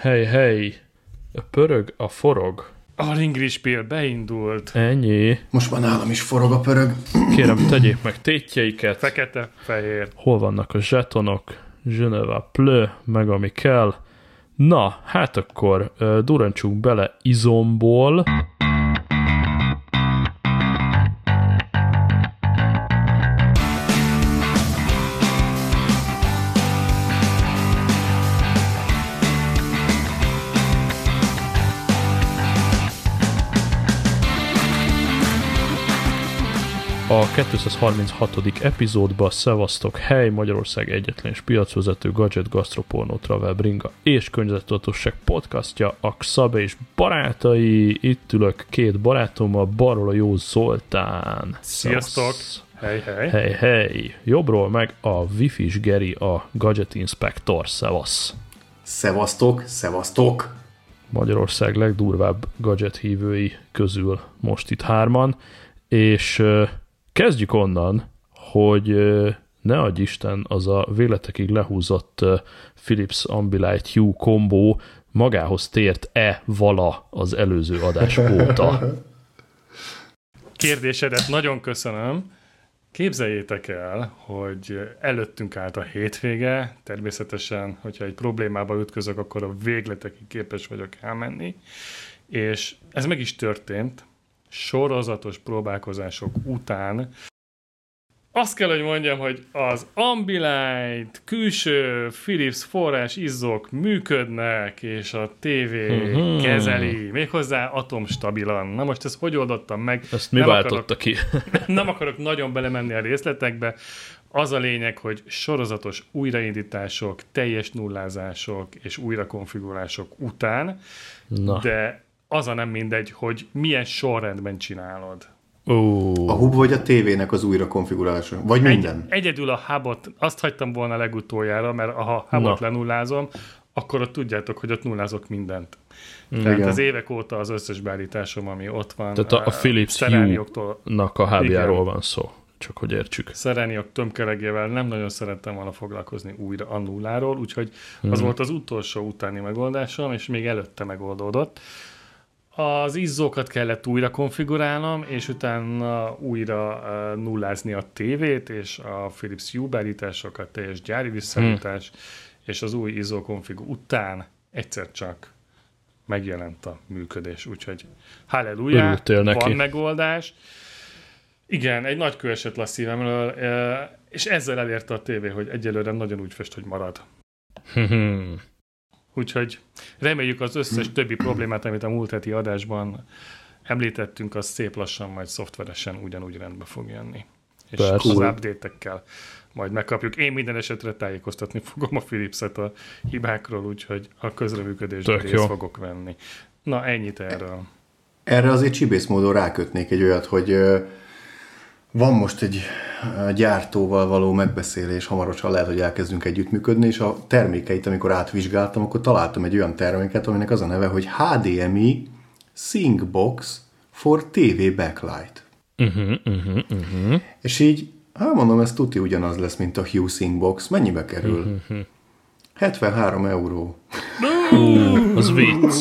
Hely, hely, pörög a forog. A ringrispél beindult. Ennyi. Most már nálam is forog a pörög. Kérem, tegyék meg tétjeiket. Fekete, fehér. Hol vannak a zsetonok? Geneva plö, meg ami kell. Na, hát akkor uh, durancsunk bele izomból. 236. epizódba szevasztok hely Magyarország egyetlen és piacvezető gadget, gastroporno, travel, bringa és környezettudatosság podcastja, a Xabe és barátai. Itt ülök két barátommal, balról a jó Zoltán. Sziasztok! Hely, hely. Hely, hely. Jobbról meg a wifi Geri, a Gadget Inspector. Szevasz! Szevasztok, szevasztok! Magyarország legdurvább gadget hívői közül most itt hárman, és Kezdjük onnan, hogy ne adj Isten, az a véletekig lehúzott Philips Ambilight Hue kombó magához tért-e vala az előző adás óta? Kérdésedet nagyon köszönöm. Képzeljétek el, hogy előttünk állt a hétvége, természetesen, hogyha egy problémába ütközök, akkor a végletekig képes vagyok elmenni, és ez meg is történt, sorozatos próbálkozások után azt kell, hogy mondjam, hogy az Ambilight, külső Philips forrás izzók működnek, és a TV uh-huh. kezeli, méghozzá atomstabilan. Na most ezt hogy oldottam meg? Ezt mi nem váltotta akarok, ki? nem akarok nagyon belemenni a részletekbe. Az a lényeg, hogy sorozatos újraindítások, teljes nullázások és újrakonfigurálások után, Na. de az a nem mindegy, hogy milyen sorrendben csinálod. Uh. A hub vagy a tévének az újra konfigurálása? Vagy minden? Egy, egyedül a hubot, azt hagytam volna legutoljára, mert ha hubot Na. lenullázom, akkor ott tudjátok, hogy ott nullázok mindent. Igen. Tehát az évek óta az összes beállításom, ami ott van. Tehát a, a Philips Hue-nak a hubjáról van szó, csak hogy értsük. Szerániok tömkeregével nem nagyon szerettem volna foglalkozni újra a nulláról, úgyhogy hmm. az mhm. volt az utolsó utáni megoldásom, és még előtte megoldódott az izzókat kellett újra konfigurálnom, és utána újra nullázni a tévét, és a Philips Hue beállításokat, teljes gyári visszaállítás, hmm. és az új izzó konfigu után egyszer csak megjelent a működés, úgyhogy halleluja, van neki. megoldás. Igen, egy nagy kő esett le a szívemről, és ezzel elérte a tévé, hogy egyelőre nagyon úgy fest, hogy marad. Úgyhogy reméljük az összes többi problémát, amit a múlt heti adásban említettünk, az szép lassan majd szoftveresen ugyanúgy rendbe fog jönni. És Persze. az update majd megkapjuk. Én minden esetre tájékoztatni fogom a Philips-et a hibákról, úgyhogy a közreműködésben részt jó. fogok venni. Na, ennyit erről. Erre azért csibész módon rákötnék egy olyat, hogy van most egy gyártóval való megbeszélés, hamarosan lehet, hogy elkezdünk együttműködni, és a termékeit, amikor átvizsgáltam, akkor találtam egy olyan terméket, aminek az a neve, hogy HDMI Syncbox for TV Backlight. Uh-huh, uh-huh, uh-huh. És így, hát mondom, ez tuti ugyanaz lesz, mint a Hue Syncbox. Mennyibe kerül? Uh-huh. 73 euró. Uh, az vicc.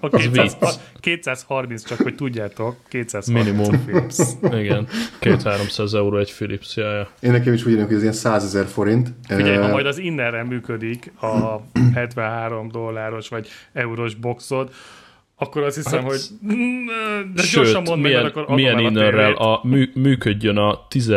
A 200, a 230, csak hogy tudjátok, 230 Minimum. Philips. Igen, 2-300 euró egy Philips jája. Én nekem is úgy jönök, hogy ez ilyen 100 ezer forint. Figyelj, ha majd az innerre működik a 73 dolláros vagy eurós boxod, akkor azt hiszem, hát, hogy de sőt, gyorsan mondd milyen, meg, akkor milyen innerrel a, mű, működjön a 10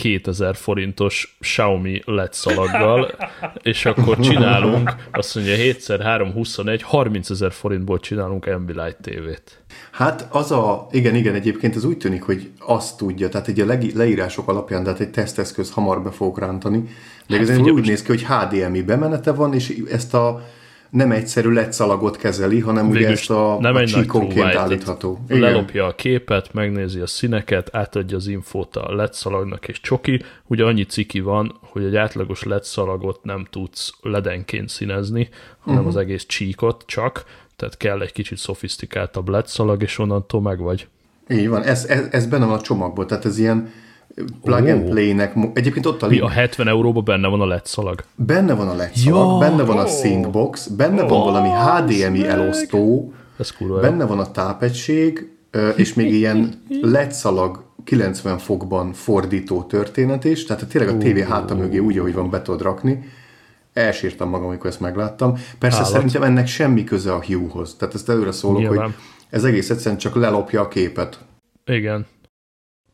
2000 forintos Xiaomi LED szalaggal, és akkor csinálunk, azt mondja 7x3, 21, 30 ezer forintból csinálunk Ambilight TV-t. Hát az a, igen, igen, egyébként ez úgy tűnik, hogy azt tudja, tehát egy a leírások alapján, tehát egy teszteszköz hamar be fogok rántani, de hát ez úgy néz ki, hogy HDMI bemenete van, és ezt a nem egyszerű LED szalagot kezeli, hanem Végülis ugye ezt a, nem a csíkonként állítható. Igen. Lelopja a képet, megnézi a színeket, átadja az infót a LED szalagnak és csoki. Ugye annyi ciki van, hogy egy átlagos LED szalagot nem tudsz ledenként színezni, hanem uh-huh. az egész csíkot csak, tehát kell egy kicsit szofisztikáltabb LED szalag, és onnantól meg vagy. Így van, ez, ez, ez benne van a csomagból, tehát ez ilyen plug and play-nek, egyébként ott a Mi link. a 70 euróban benne van a LED szalag? Benne van a LED szalag, Ja. benne van a Ó. Syncbox, benne van valami HDMI meg. elosztó, Ez kurva benne van a tápegység, és még ilyen LED szalag 90 fokban fordító történet is, tehát tényleg a tévé háta mögé úgy, ahogy van, be tudod rakni. Elsírtam magam, amikor ezt megláttam. Persze Állat. szerintem ennek semmi köze a Hue-hoz. Tehát ezt előre szólok, Nyilván. hogy ez egész egyszerűen csak lelopja a képet. Igen.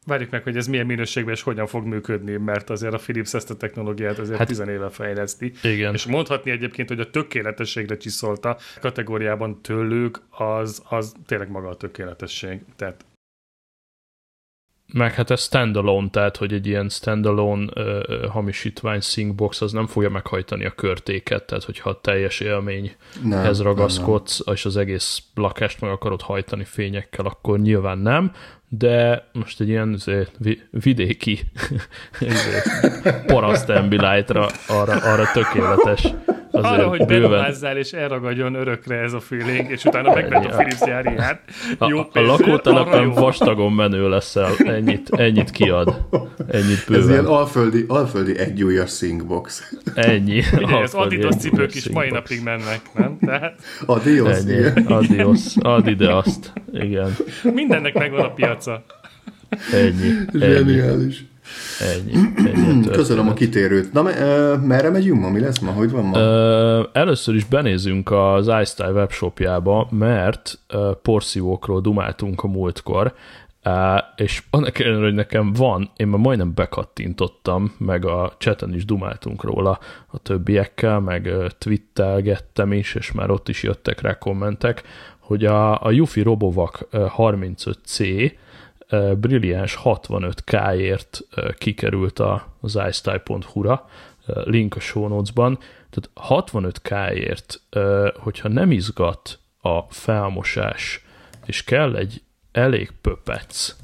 Várjuk meg, hogy ez milyen minőségben és hogyan fog működni, mert azért a Philips ezt a technológiát azért Hát- hát, 10 éve fejleszti. Igen. És mondhatni egyébként, hogy a tökéletességre csiszolta kategóriában tőlük, az, az tényleg maga a tökéletesség. Tehát Meg hát ez standalone, tehát hogy egy ilyen standalone uh, hamisítvány syncbox az nem fogja meghajtani a körtéket, tehát hogyha a teljes élményhez Nem, nem, ragaszkodsz, és az egész lakást meg akarod hajtani fényekkel, akkor nyilván nem, de most egy ilyen vi- vidéki izé, paraszt ambilight-ra arra, arra tökéletes. Azért arra, hogy bőven, beruházzál és elragadjon örökre ez a feeling, és utána megvett a. Philips járiát. a, Jó a arra lakótelepen vastagon menő leszel, ennyit, ennyit kiad. Ennyit Ez ilyen bőven. alföldi, alföldi egyújas Syncbox. Ennyi. Ugye, az Adidas cipők is mai napig mennek, nem? Tehát A Dios, Ennyi. Adios. Add ide azt. Igen. mindennek megvan a piaca. Ennyi. Ennyi. Zseniális. Ennyi. A Köszönöm a kitérőt. Na, ö, merre megyünk ma? Mi lesz ma? Hogy van ma? Először is benézünk az iStyle webshopjába, mert porszívókról dumáltunk a múltkor, és annak ellenére, hogy nekem van, én már majdnem bekattintottam, meg a chaten is dumáltunk róla a többiekkel, meg twittelgettem is, és már ott is jöttek rá kommentek, hogy a, a Yufi Robovac ö, 35C ö, brilliáns 65K-ért ö, kikerült az iStyle.hu-ra, ö, link a show notes-ban, tehát 65K-ért, ö, hogyha nem izgat a felmosás, és kell egy elég pöpec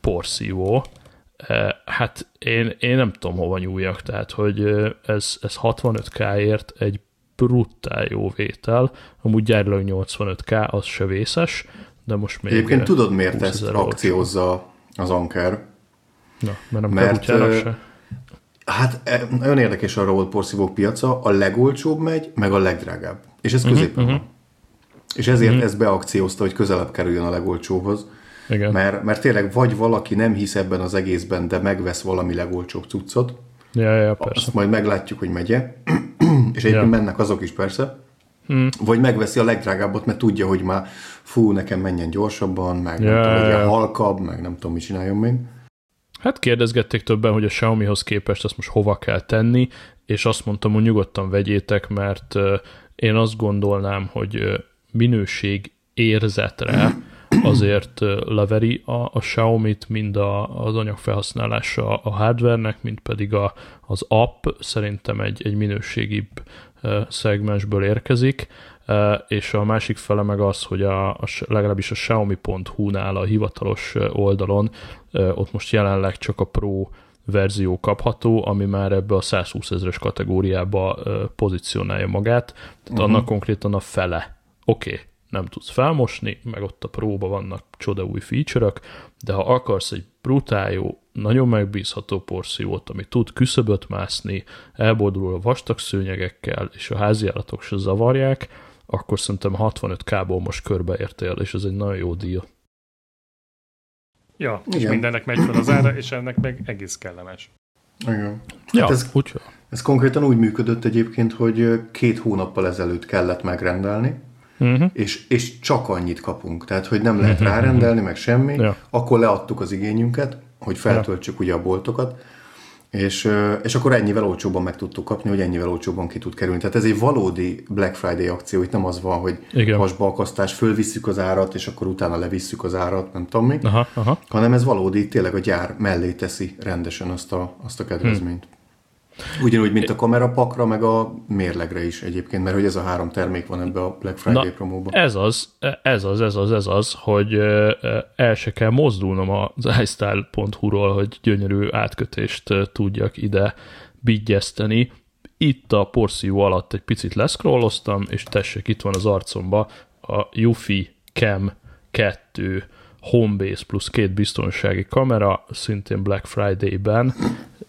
porszívó, hát én, én nem tudom hova nyúljak, tehát hogy ez, ez 65K-ért egy brutál jó vétel, amúgy gyárilag 85K, az se vészes, de most még... Egyébként tudod, miért 20 ezt akciózza az Anker? Na, mert nem Mert, ö, se. Hát e, nagyon érdekes a robot porszívók piaca, a legolcsóbb megy, meg a legdrágább. És ez középen van. És ezért ezt beakciózta, hogy közelebb kerüljön a legolcsóhoz. Igen. Mert, mert tényleg vagy valaki nem hisz ebben az egészben, de megvesz valami legolcsóbb cuccot, ja, ja, persze. azt majd meglátjuk, hogy megye. És egyébként Ja. mennek azok is persze. Hmm. Vagy megveszi a legdrágábbat, mert tudja, hogy már fú, nekem menjen gyorsabban, meg Ja, nem tudom, legyen halkabb, meg nem tudom, mit csináljon még. Hát kérdezgették többen, hogy a Xiaomihoz képest azt most hova kell tenni, és azt mondtam, hogy nyugodtan vegyétek, mert én azt gondolnám, hogy minőség érzetre azért leveri a, a Xiaomi-t, mind a, az anyagfelhasználása a hardvernek, mind pedig a, az app szerintem egy, egy minőségibb szegmensből érkezik, és a másik fele meg az, hogy a, a, legalábbis a Xiaomi.hu-nál a hivatalos oldalon ott most jelenleg csak a Pro verzió kapható, ami már ebbe a 120 ezeres kategóriába pozícionálja magát, tehát uh-huh. annak konkrétan a fele. Oké, okay, nem tudsz felmosni, meg ott a próba vannak csoda új feature de ha akarsz egy brutál jó, nagyon megbízható porszívót, ami tud küszöböt mászni, elboldul a vastag szőnyegekkel, és a háziállatok se zavarják, akkor szerintem 65k-ból most körbeértél, és ez egy nagyon jó díj. Ja, és Igen. mindennek megy fel az ára, és ennek meg egész kellemes. Igen. Ja, Hát ez, úgy, ez konkrétan úgy működött egyébként, hogy két hónappal ezelőtt kellett megrendelni, uh-huh. és, és csak annyit kapunk. Tehát, hogy nem lehet rárendelni, meg semmi. Ja. Akkor leadtuk az igényünket, hogy feltöltsük ugye a boltokat, és, és akkor ennyivel olcsóbban meg tudtuk kapni, hogy ennyivel olcsóbban ki tud kerülni. Tehát ez egy valódi Black Friday akció, itt nem az van, hogy Igen. hasbalkasztás, fölvisszük az árat, és akkor utána levisszük az árat, nem tudom mi, Aha, aha. hanem ez valódi, tényleg a gyár mellé teszi rendesen azt a, azt a kedvezményt. Ugyanúgy, mint a kamerapakra, meg a mérlegre is egyébként, mert hogy ez a három termék van ebbe a Black Friday Na, promóban. Ez az, ez az, ez az, ez az, hogy el se kell mozdulnom az iStyle.hu-ról, hogy gyönyörű átkötést tudjak ide bigyeszteni. Itt a porszívó alatt egy picit leszkrolloztam, és tessék, itt van az arcomba a Yufi Cam 2 Homebase plusz két biztonsági kamera, szintén Black Friday-ben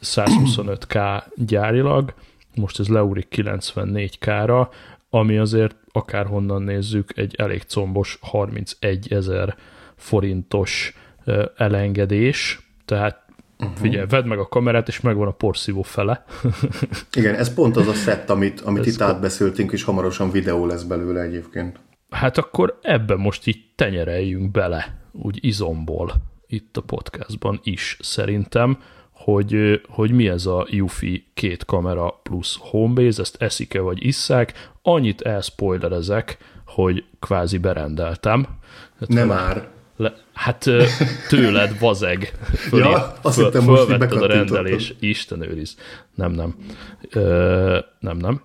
125k gyárilag, most ez leúrik 94k-ra, ami azért akárhonnan nézzük egy elég combos 31 ezer forintos elengedés, tehát Uh-huh. Figyelj, vedd meg a kamerát, és megvan a porszívó fele. Igen, ez pont az a szett, amit, amit itt átbeszéltünk, és hamarosan videó lesz belőle egyébként. Hát akkor ebben most így tenyereljünk bele, úgy izomból, itt a podcastban is szerintem, hogy, hogy mi ez a Yufi két kamera plusz homebase, ezt eszik-e vagy isszák, annyit elspoilerezek, hogy kvázi berendeltem. Hát Nem már. Le, hát tőled, vazeg. Föl, ja, azt föl, hittem most, hogy a rendelés. Isten őriz. Nem, nem. Ö, nem, nem.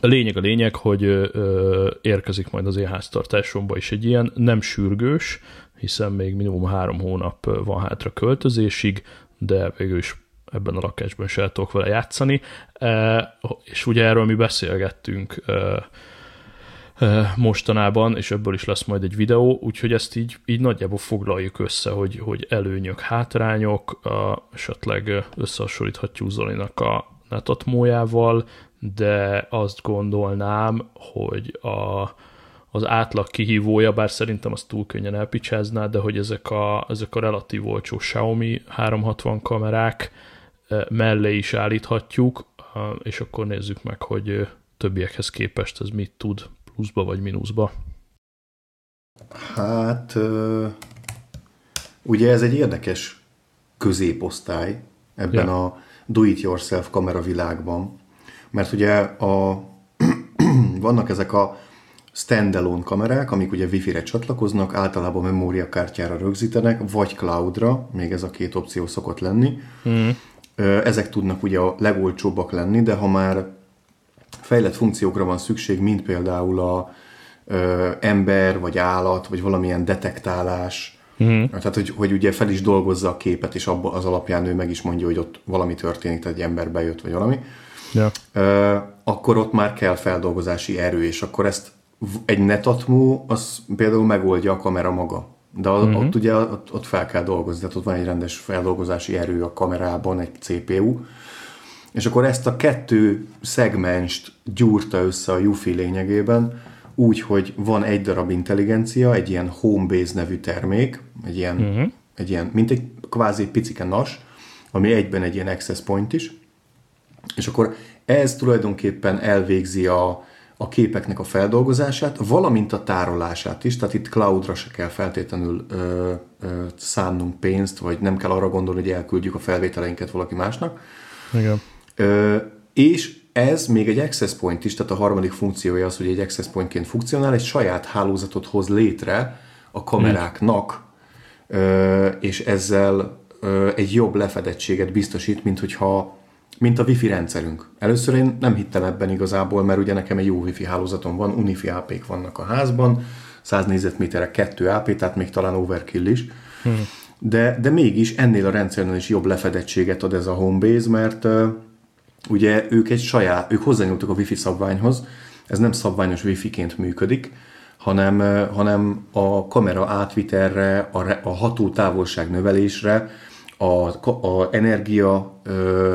A lényeg a lényeg, hogy ö, érkezik majd az én háztartásomba is egy ilyen, nem sürgős, hiszen még minimum három hónap van hátra költözésig, de végül is ebben a lakásban se tudok vele játszani. E, és ugye erről mi beszélgettünk e, mostanában, és ebből is lesz majd egy videó, úgyhogy ezt így, így nagyjából foglaljuk össze, hogy, hogy előnyök, hátrányok, a, esetleg összehasonlíthatjuk Zolinak a netatmójával, de azt gondolnám, hogy a, az átlag kihívója, bár szerintem az túl könnyen elpicsázná, de hogy ezek a, ezek a relatív olcsó Xiaomi 360 kamerák mellé is állíthatjuk, és akkor nézzük meg, hogy többiekhez képest ez mit tud pluszba vagy mínuszba? Hát, ugye ez egy érdekes középosztály ebben ja. a do-it-yourself kamera világban, mert ugye a, vannak ezek a standalone kamerák, amik ugye wifi-re csatlakoznak, általában memóriakártyára rögzítenek, vagy cloudra, még ez a két opció szokott lenni. Mm. Ezek tudnak ugye a legolcsóbbak lenni, de ha már fejlett funkciókra van szükség, mint például a ö, ember, vagy állat, vagy valamilyen detektálás, Uh-huh. Tehát, hogy, hogy ugye fel is dolgozza a képet, és abba az alapján ő meg is mondja, hogy ott valami történik, tehát egy ember bejött, vagy valami. Yeah. Ö, akkor ott már kell feldolgozási erő, és akkor ezt egy netatmú, az például megoldja a kamera maga. De uh-huh. ott ugye ott, ott fel kell dolgozni, tehát ott van egy rendes feldolgozási erő a kamerában, egy CPU, és akkor ezt a kettő szegmenst gyúrta össze a Yufi lényegében, úgy, hogy van egy darab intelligencia, egy ilyen Homebase nevű termék, egy ilyen, uh-huh. egy ilyen mint egy kvázi picike nas, ami egyben egy ilyen access point is, és akkor ez tulajdonképpen elvégzi a, a képeknek a feldolgozását, valamint a tárolását is, tehát itt cloudra se kell feltétlenül ö, ö, szánnunk pénzt, vagy nem kell arra gondolni, hogy elküldjük a felvételeinket valaki másnak. Igen. Ö, és ez még egy access point is, tehát a harmadik funkciója az, hogy egy access pointként funkcionál, egy saját hálózatot hoz létre a kameráknak, ö, és ezzel ö, egy jobb lefedettséget biztosít, mint hogyha mint a wifi rendszerünk. Először én nem hittem ebben igazából, mert ugye nekem egy jó wifi hálózatom van, unifi AP-k vannak a házban, 100 négyzetméterre 2 AP, tehát még talán overkill is. Hmm. De, de mégis ennél a rendszernél is jobb lefedettséget ad ez a Homebase, mert uh, ugye ők egy saját, ők hozzányúltak a wifi szabványhoz, ez nem szabványos wifi-ként működik, hanem, uh, hanem a kamera átvitelre, a, re, a ható távolság növelésre, a, a energia ö,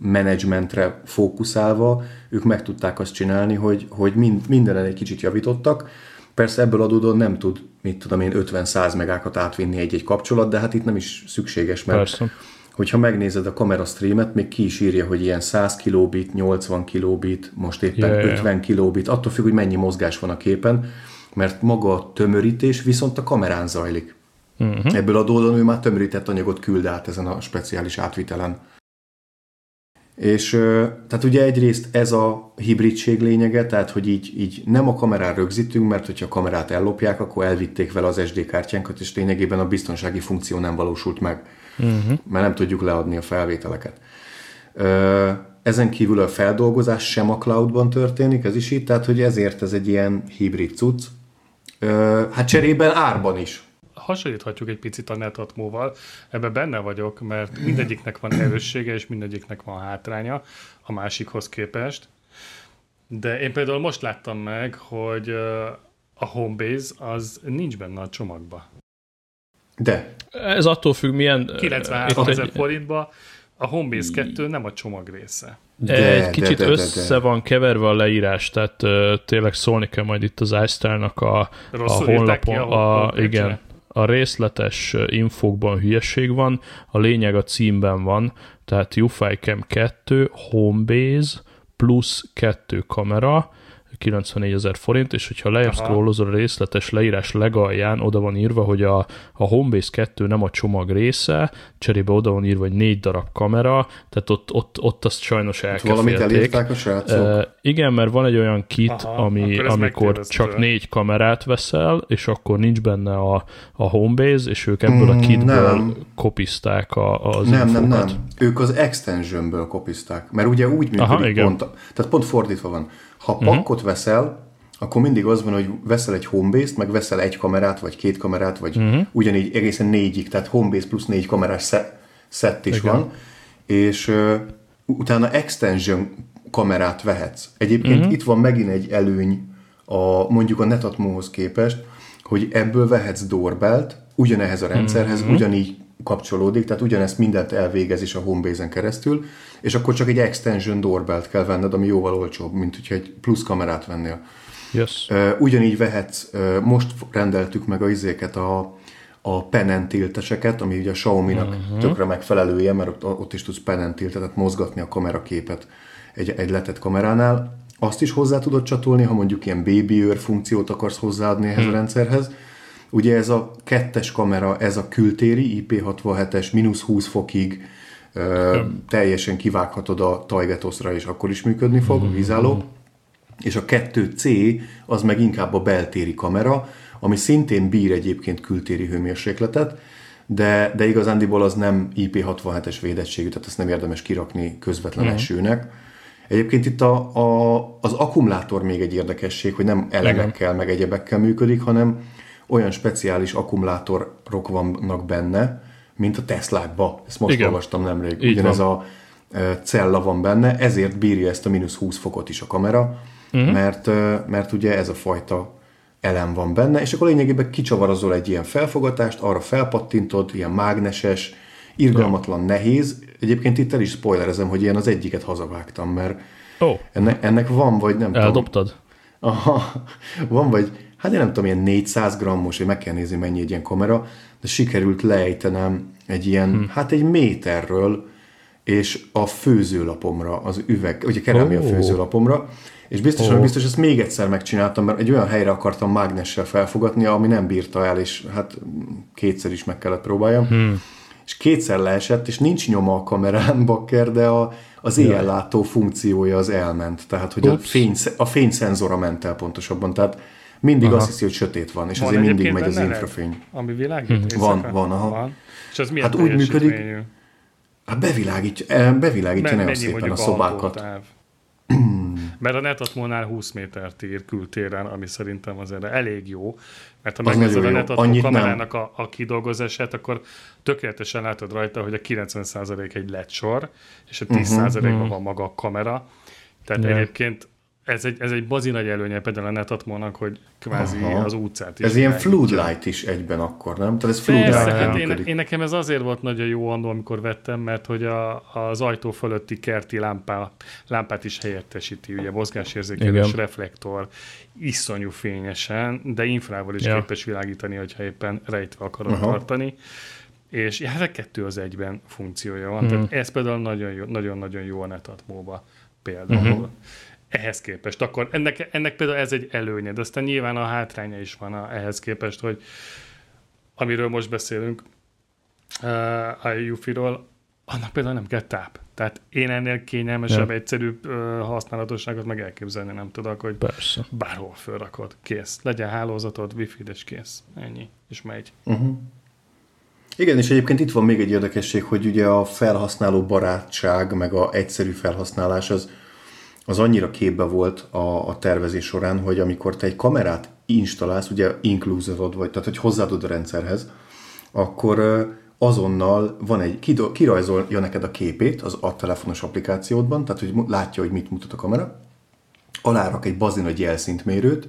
menedzsmentre fókuszálva ők meg tudták azt csinálni, hogy, hogy mind, mindenen egy kicsit javítottak. Persze ebből adódóan nem tud, mit tudom én, 50-100 megákat átvinni egy-egy kapcsolat, de hát itt nem is szükséges, mert Persze. hogyha megnézed a kamera streamet, még ki is írja, hogy ilyen 100 kilobit, 80 kilobit, most éppen yeah. 50 kilobit, attól függ, hogy mennyi mozgás van a képen, mert maga a tömörítés viszont a kamerán zajlik. Uh-huh. Ebből adódóan ő már tömörített anyagot küld át ezen a speciális átvitelen. És tehát ugye egyrészt ez a hibridség lényege, tehát hogy így, így nem a kamerán rögzítünk, mert hogyha a kamerát ellopják, akkor elvitték vele az SD kártyánkat, és lényegében a biztonsági funkció nem valósult meg, uh-huh. mert nem tudjuk leadni a felvételeket. Ezen kívül a feldolgozás sem a cloudban történik, ez is így, tehát hogy ezért ez egy ilyen hibrid cucc. Hát cserében árban is hasonlíthatjuk egy picit a netatmóval, ebben benne vagyok, mert mindegyiknek van erőssége, és mindegyiknek van hátránya a másikhoz képest. De én például most láttam meg, hogy a Homebase az nincs benne a csomagba. De. Ez attól függ, milyen... 93 ezer egy... forintba a Homebase 2 nem a csomag része. De, egy kicsit de, de, de, de. össze van keverve a leírás, tehát uh, tényleg szólni kell majd itt az iStyle-nak a, a honlapon. A, a, igen, a részletes infókban hülyeség van, a lényeg a címben van, tehát UFI Cam 2, Homebase, plusz 2 kamera, 94 ezer forint, és hogyha lejjebb scrollozol a részletes leírás legalján, oda van írva, hogy a, a Homebase 2 nem a csomag része, cserébe oda van írva, hogy négy darab kamera, tehát ott, ott, ott azt sajnos elkefélték. Valamit elírták a srácok? Uh, igen, mert van egy olyan kit, Aha, ami, amikor csak négy kamerát veszel, és akkor nincs benne a, a Homebase, és ők ebből mm, a kitből nem. kopizták a, az Nem, infókat. nem, nem. Ők az extensionből kopizták, mert ugye úgy működik Aha, igen. pont, tehát pont fordítva van ha uh-huh. pakkot veszel, akkor mindig az van, hogy veszel egy homebase-t, meg veszel egy kamerát, vagy két kamerát, vagy uh-huh. ugyanígy egészen négyig, tehát homebase plusz négy kamerás szett is Igen. van, és uh, utána extension kamerát vehetsz. Egyébként uh-huh. itt van megint egy előny a, mondjuk a Netatmo-hoz képest, hogy ebből vehetsz doorbelt, ugyanehhez a rendszerhez, uh-huh. ugyanígy kapcsolódik, tehát ugyanezt mindent elvégez is a Homebase-en keresztül, és akkor csak egy extension doorbelt kell venned, ami jóval olcsóbb, mint hogyha egy plusz kamerát vennél. Yes. Ugyanígy vehetsz, most rendeltük meg a izéket, a, a penentilteseket, ami ugye a Xiaomi-nak uh-huh. tökre megfelelője, mert ott, ott is tudsz penentiltet, tehát mozgatni a kameraképet egy, egy letett kameránál. Azt is hozzá tudod csatolni, ha mondjuk ilyen baby őr funkciót akarsz hozzáadni ehhez hmm. a rendszerhez. Ugye ez a kettes kamera, ez a kültéri IP67-es, mínusz 20 fokig teljesen kivághatod a Tajgetoszra, és akkor is működni fog, mm-hmm. vízálló. És a 2C az meg inkább a beltéri kamera, ami szintén bír egyébként kültéri hőmérsékletet, de, de igazándiból az nem IP67-es védettségű, tehát ezt nem érdemes kirakni közvetlen mm-hmm. esőnek. Egyébként itt a, a, az akkumulátor még egy érdekesség, hogy nem elemekkel, meg egyebekkel működik, hanem olyan speciális akkumulátorok vannak benne, mint a Teslákba. Ezt most Igen. olvastam nemrég. Így Ugyanez van. a cella van benne, ezért bírja ezt a mínusz 20 fokot is a kamera, uh-huh. mert, mert ugye ez a fajta elem van benne, és akkor lényegében kicsavarozol egy ilyen felfogatást, arra felpattintod, ilyen mágneses, irgalmatlan, nehéz. Egyébként itt el is spoilerezem, hogy ilyen az egyiket hazavágtam, mert oh. ennek, ennek van, vagy nem Eldobtad? tudom. Aha, van, vagy hát én nem tudom, ilyen 400 grammos, hogy meg kell nézni, mennyi egy ilyen kamera, de sikerült lejtenem egy ilyen, hmm. hát egy méterről, és a főzőlapomra, az üveg, ugye kerámia oh. főzőlapomra, és biztosan, oh. biztos ezt még egyszer megcsináltam, mert egy olyan helyre akartam mágnessel felfogatni, ami nem bírta el, és hát kétszer is meg kellett próbáljam. Hmm. És kétszer leesett, és nincs nyoma a kamerán, bakker, de a, az éjjellátó funkciója az elment. Tehát, hogy a, fény, a fényszenzora ment el pontosabban. Tehát mindig aha. azt hiszi, hogy sötét van, és van azért mindig megy az infrafény. Ami világít? Hmm. Van, van, aha. Van. És az milyen hát úgy működik, hát bevilágítja, eh, bevilágítja nagyon szépen a szobákat. Mert a Netatmónál 20 métert ír kültéren, ami szerintem az erre elég jó, mert ha megnézed a Netatmó kamerának a, a kidolgozását, akkor tökéletesen látod rajta, hogy a 90% egy LED sor, és a 10%-ban uh-huh, uh-huh. van maga a kamera. Tehát yeah. egyébként ez egy, ez egy bazi nagy előnye például a Netatmónak, hogy kvázi Aha. az utcát is. Ez ilyen floodlight is egyben akkor, nem? Tehát ez floodlight hát én, én, nekem ez azért volt nagyon jó annó, amikor vettem, mert hogy a, az ajtó fölötti kerti lámpá, lámpát is helyettesíti, ugye mozgásérzékelés, reflektor, iszonyú fényesen, de infrával is ja. képes világítani, hogyha éppen rejtve akarod Aha. tartani és hát kettő az egyben funkciója van. Uh-huh. Tehát ez például nagyon jó, nagyon-nagyon jó a netatmóba például. Uh-huh ehhez képest. Akkor ennek, ennek például ez egy előnye, de aztán nyilván a hátránya is van a, ehhez képest, hogy amiről most beszélünk, uh, a Yufi-ról, annak például nem kell táp. Tehát én ennél kényelmesebb, ja. egyszerűbb uh, használatosságot meg elképzelni nem tudok, hogy Persze. bárhol fölrakod, kész. Legyen hálózatod, wifi és kész. Ennyi. És megy. Uh-huh. Igen, és egyébként itt van még egy érdekesség, hogy ugye a felhasználó barátság, meg a egyszerű felhasználás az az annyira képbe volt a, a tervezés során, hogy amikor te egy kamerát installálsz, ugye inkluzorod vagy, tehát hogy hozzáadod a rendszerhez, akkor azonnal van egy, kirajzolja neked a képét az a telefonos applikációdban, tehát hogy látja, hogy mit mutat a kamera, alárak egy bazin nagy jelszintmérőt,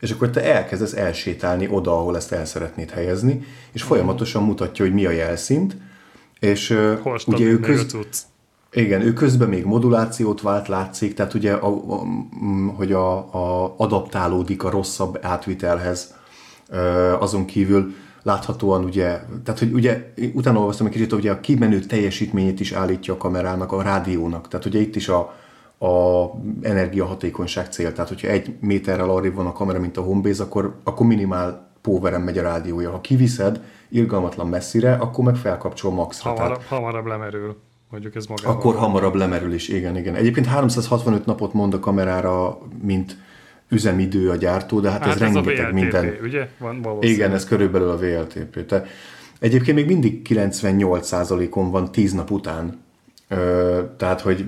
és akkor te elkezdesz elsétálni oda, ahol ezt el szeretnéd helyezni, és folyamatosan mutatja, hogy mi a jelszint, és Hol ugye ő köz. Igen, ő közben még modulációt vált, látszik, tehát ugye, a, a, hogy a, a adaptálódik a rosszabb átvitelhez, azon kívül láthatóan ugye, tehát hogy ugye utána olvastam egy kicsit, ugye a kimenő teljesítményét is állítja a kamerának, a rádiónak, tehát ugye itt is a, a energiahatékonyság cél, tehát hogyha egy méterrel arrébb van a kamera, mint a Homebase, akkor, akkor minimál poweren megy a rádiója. Ha kiviszed irgalmatlan messzire, akkor meg felkapcsol maxra. Tehát Hamarabb, hamarabb lemerül. Mondjuk ez magában. akkor hamarabb lemerül is, igen, igen. Egyébként 365 napot mond a kamerára, mint üzemidő a gyártó, de hát, Hát ez ez a rengeteg VLTP, minden. ugye? Van valószínű. Igen, ez körülbelül a VLTP. Te, egyébként még mindig 98%-on van 10 nap után. Ö, tehát, hogy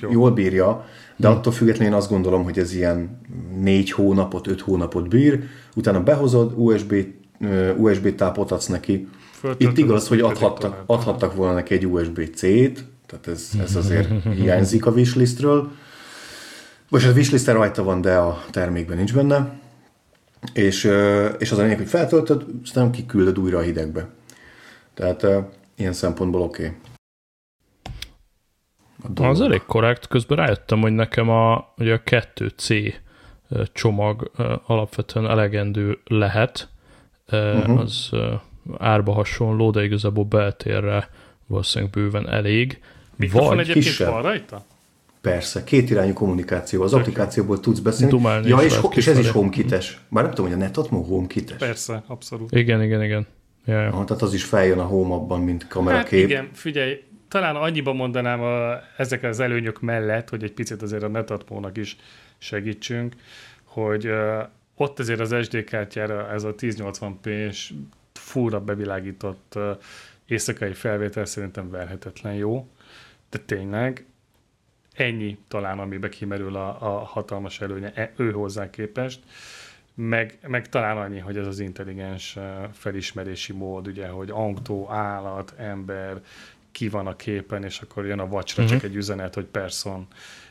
jó. jól bírja, de attól függetlenül én azt gondolom, hogy ez ilyen 4 hónapot, 5 hónapot bír, utána behozod, USB, USB tápot adsz neki. Itt igaz, hogy adhattak, adhattak volna neki egy USB-C-t, tehát ez, ez azért hiányzik a wishlistről. Most a wishlist rajta van, de a termékben nincs benne. És, és az a lényeg, hogy feltöltöd, aztán kiküldöd újra a hidegbe. Tehát ilyen szempontból oké. Okay. Az elég korrekt, közben rájöttem, hogy nekem a, ugye a 2C ö, csomag alapvetően elegendő lehet, uh-huh. az árba hasonló, de igazából beltérre valószínűleg bőven elég. Mikrofon Vagy egyébként kisebb. van rajta? Persze, kétirányú kommunikáció. Az applikációból tudsz beszélni. Dumálni ja, és, ho- és ez is. HomeKit-es. Bár nem tudom, hogy a Netatmo HomeKit-es. Persze, abszolút. Igen, igen, igen. Ja, ja. Aha, tehát az is feljön a home abban, mint Hát kamerakép. igen, figyelj, talán annyiban mondanám a, ezek az előnyök mellett, hogy egy picit azért a Netatmo-nak is segítsünk, hogy uh, ott azért az SD kártyára ez a 1080p-s fúra bevilágított éjszakai felvétel szerintem verhetetlen jó, de tényleg ennyi talán, amibe kimerül a, a hatalmas előnye e- ő hozzá képest, meg, meg talán annyi, hogy ez az intelligens felismerési mód, ugye, hogy autó, állat, ember, ki van a képen, és akkor jön a vacsra uh-huh. csak egy üzenet, hogy person,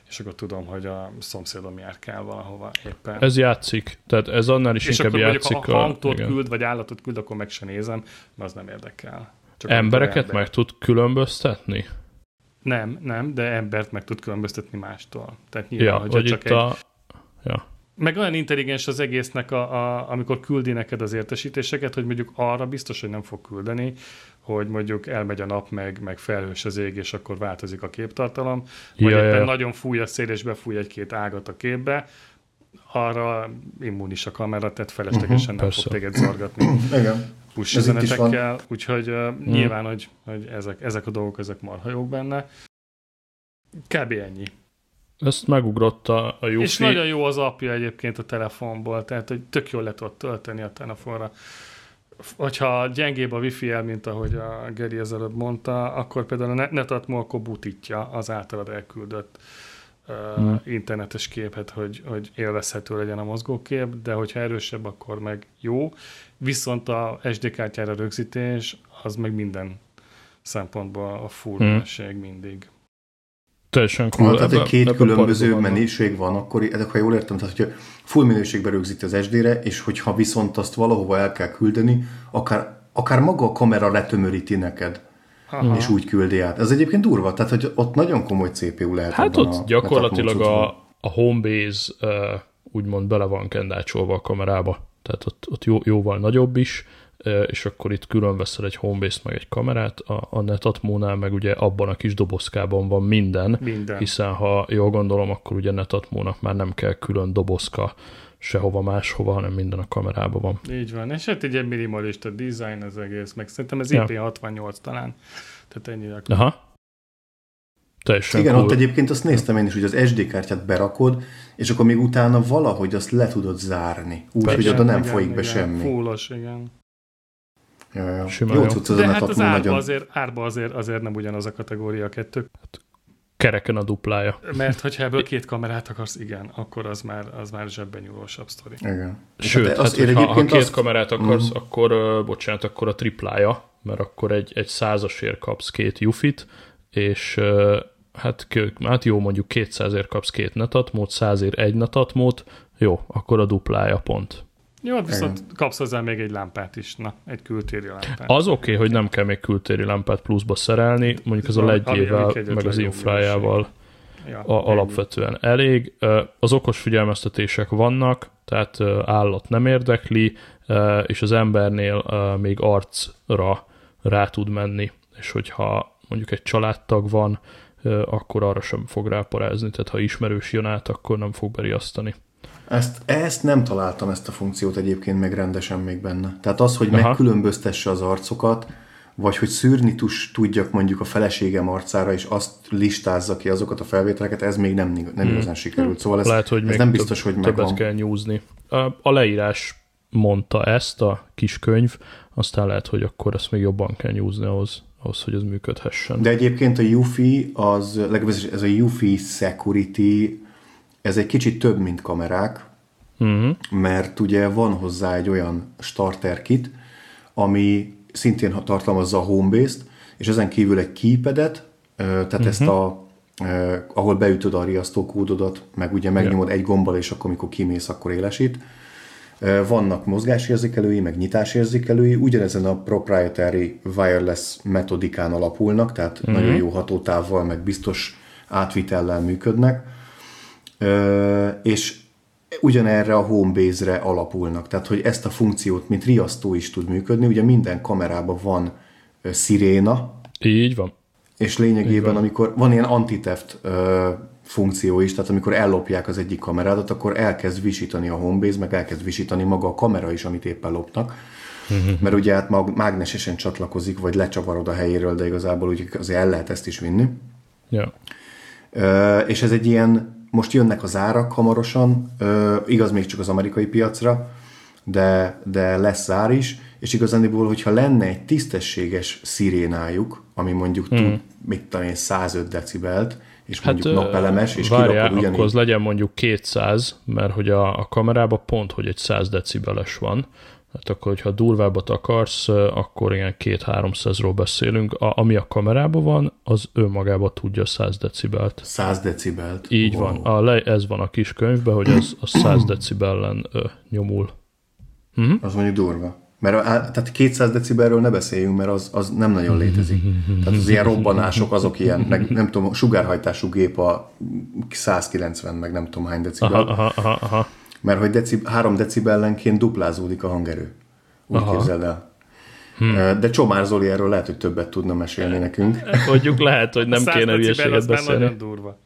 és akkor tudom, hogy a szomszédom járkál valahova éppen. Ez játszik, tehát ez annál is és inkább akkor játszik. ha a- autót igen. küld, vagy állatot küld, akkor meg se nézem, mert az nem érdekel. Csak Embereket meg tud különböztetni? Nem, nem, de embert meg tud különböztetni mástól. Tehát nyilván, Ja, hogy csak itt egy... a... Ja. Meg olyan intelligens az egésznek, a, a, amikor küldi neked az értesítéseket, hogy mondjuk arra biztos, hogy nem fog küldeni, hogy mondjuk elmegy a nap, meg, meg felhős az ég, és akkor változik a képtartalom, vagy Ja, éppen ja. nagyon fúj a szél, és befúj egy-két ágat a képbe, arra immunis a kamera, tehát feleslegesen Mhm, nem persze. fog téged zargatni Igen. push Ez itt is van. üzenetekkel, úgyhogy uh, nyilván, hogy, hogy ezek, ezek a dolgok, ezek marha jók benne. Kb. ennyi. Ezt megugrott a, a Yuffie. És nagyon jó az apja egyébként a telefonból, tehát hogy tök jól le tudod tölteni a telefonra. Hogyha gyengébb a wifi el, mint ahogy a Geri az előbb mondta, akkor például a Net- Netatmo akkor butítja az általad elküldött uh, Hmm. internetes képet, hogy, hogy élvezhető legyen a mozgókép, de hogyha erősebb, akkor meg jó. Viszont a SD kártyára rögzítés, az meg minden szempontból a full Hmm. mindig. Teljesen cool. Tehát, hogy két ebbe különböző mennyiség van, akkor ezek, ha jól értem, tehát hogyha full minőségben rögzíti az SD-re, és hogyha viszont azt valahova el kell küldeni, akár, akár maga a kamera letömöríti neked, Aha. és úgy küldi át. Ez egyébként durva, tehát hogy ott nagyon komoly CPU lehet Hát ott a gyakorlatilag a, a Homebase uh, úgymond bele van kendácsolva a kamerába. Tehát ott, ott jó, jóval nagyobb is, és akkor itt külön veszel egy Homebase-t meg egy kamerát, a, a Netatmo-nál meg ugye abban a kis dobozkában van minden, Minden. hiszen ha jól gondolom, akkor ugye Netatmo-nak már nem kell külön dobozka sehova máshova, hanem minden a kamerában van. Így van, és hát egy minimalista design az egész, meg szerintem ez Ja. IP68 talán, tehát ennyire. Aha. Teljesen Igen, cool. ott egyébként azt néztem én is, hogy az SD kártyát berakod, és akkor még utána valahogy azt le tudod zárni. Úgy, hogy Persze. oda nem Igen, folyik be igen, semmi. Fullos, igen. Ja, ja. Simán Jó jó. az De hát az árba nagyon. azért, árba azért, azért nem ugyanaz a kategória a kettő. Kereken a duplája. Mert hogyha ebből két kamerát akarsz, igen, akkor az már, az már zsebben nyúlósabb sztori. Igen. Sőt, hát, azt- hát, ha, ha két azt- kamerát akarsz, Mhm. akkor, uh, bocsánat, akkor a triplája, mert akkor egy, egy százasért kapsz két Jufit, és uh, hát, kö- hát jó, mondjuk 200ért kapsz két netatmót, százért egy netatmót, jó, akkor a duplája pont. Jó, viszont Igen. kapsz hozzá még egy lámpát is, na, egy kültéri lámpát. Az oké, okay, hogy nem kell még kültéri lámpát pluszba szerelni, mondjuk az a legyével, meg az infrájával ja, a, alapvetően elég. Az okos figyelmeztetések vannak, tehát állat nem érdekli, és az embernél még arcra rá tud menni, és hogyha mondjuk egy családtag van, akkor arra sem fog ráparázni, tehát ha ismerős jön át, akkor nem fog beriasztani. Ezt, ezt nem találtam, ezt a funkciót egyébként meg rendesen még benne. Tehát az, hogy Aha. megkülönböztesse az arcokat, vagy hogy szűrni tus, tudjak mondjuk a feleségem arcára, és azt listázza ki azokat a felvételeket, ez még nem, nem hmm. igazán sikerült. Szóval ez, Lehet, hogy ez nem biztos, hogy megvan. Többet kell nyúzni. A, a leírás mondta ezt, a kis könyv, aztán lehet, hogy akkor ezt még jobban kell nyúzni ahhoz, ahhoz hogy ez működhessen. De egyébként a UFI, az, legalábbis ez a UFI Security, ez egy kicsit több, mint kamerák, uh-huh. mert ugye van hozzá egy olyan starter kit, ami szintén tartalmazza a Homebase-t, és ezen kívül egy keypadet, tehát uh-huh. ezt a ahol beütöd a riasztókódodat, meg ugye megnyomod yeah. egy gombbal, és akkor, amikor kimész, akkor élesít. Vannak mozgásérzékelői, meg nyitásérzékelői, ugyanezen a proprietary wireless metodikán alapulnak, tehát uh-huh. nagyon jó hatótávval, meg biztos átvitellel működnek, és ugyanerre a Homebase-re alapulnak, tehát hogy ezt a funkciót, mint riasztó is tud működni, ugye minden kamerában van sziréna. Így van. És lényegében, van. amikor van ilyen antiteft funkció is, tehát amikor ellopják az egyik kamerádat, akkor elkezd visítani a Homebase, meg elkezd visítani maga a kamera is, amit éppen lopnak. Uh-huh. Mert ugye hát mágnesesen csatlakozik, vagy lecsavarod a helyéről, de igazából úgy azért el lehet ezt is vinni. Ja. Uh, és ez egy ilyen, most jönnek az árak hamarosan, uh, igaz még csak az amerikai piacra, de, de lesz ár is, és igazániból, hogyha lenne egy tisztességes szirénájuk, ami mondjuk uh-huh. tud, mit tudom én, 105 decibelt, és hát, mondjuk napelemes, és várjál, ugyanígy... akkor az legyen mondjuk 200, mert hogy a, a kamerában pont, hogy egy 100 decibeles van, hát akkor, hogyha durvábbat akarsz, akkor ilyen 2-300-ról beszélünk. A, ami a kamerában van, az önmagában tudja 100 decibelt. 100 decibelt? Így wow. van. A le, ez van a kis könyvben, hogy az, az 100 decibellen ö, nyomul. Uh-huh. Az mondjuk durva. Mert a, tehát 200 decibelről ne beszéljünk, mert az, az nem nagyon létezik. Tehát az ilyen robbanások, azok ilyen, meg nem tudom, sugárhajtású gép a 190, meg nem tudom hány decibel. Aha, aha, aha. Mert hogy decib, 3 decibellenként duplázódik a hangerő. Úgy aha. képzeld el. Hmm. De Csomár Zoli erről lehet, hogy többet tudna mesélni nekünk. Mondjuk lehet, hogy nem kéne hülyeséget beszélni. nagyon durva.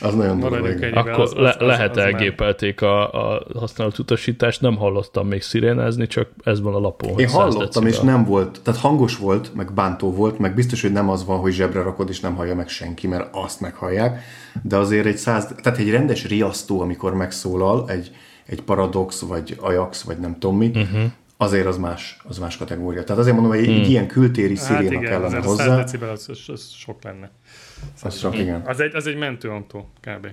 Az nagyon durva. Akkor az, le, az, lehet az, az elgépelték a, a használat utasítást, nem hallottam még szirénázni, csak ez van a lapon. Én hallottam, decibel. és nem volt, tehát hangos volt, meg bántó volt, meg biztos, hogy nem az van, hogy zsebre rakod, és nem hallja meg senki, mert azt meghallják, de azért egy száz, tehát egy rendes riasztó, amikor megszólal, egy, egy paradox, vagy Ajax, vagy nem tudom mi, uh-huh azért az más, az más kategória. Tehát azért mondom, hogy egy, hmm. egy ilyen kültéri hát sziréna igen, kellene hozzá. Hát decibel az, az, az sok lenne. Az sok, igen. Az egy, az egy mentőautó, kb.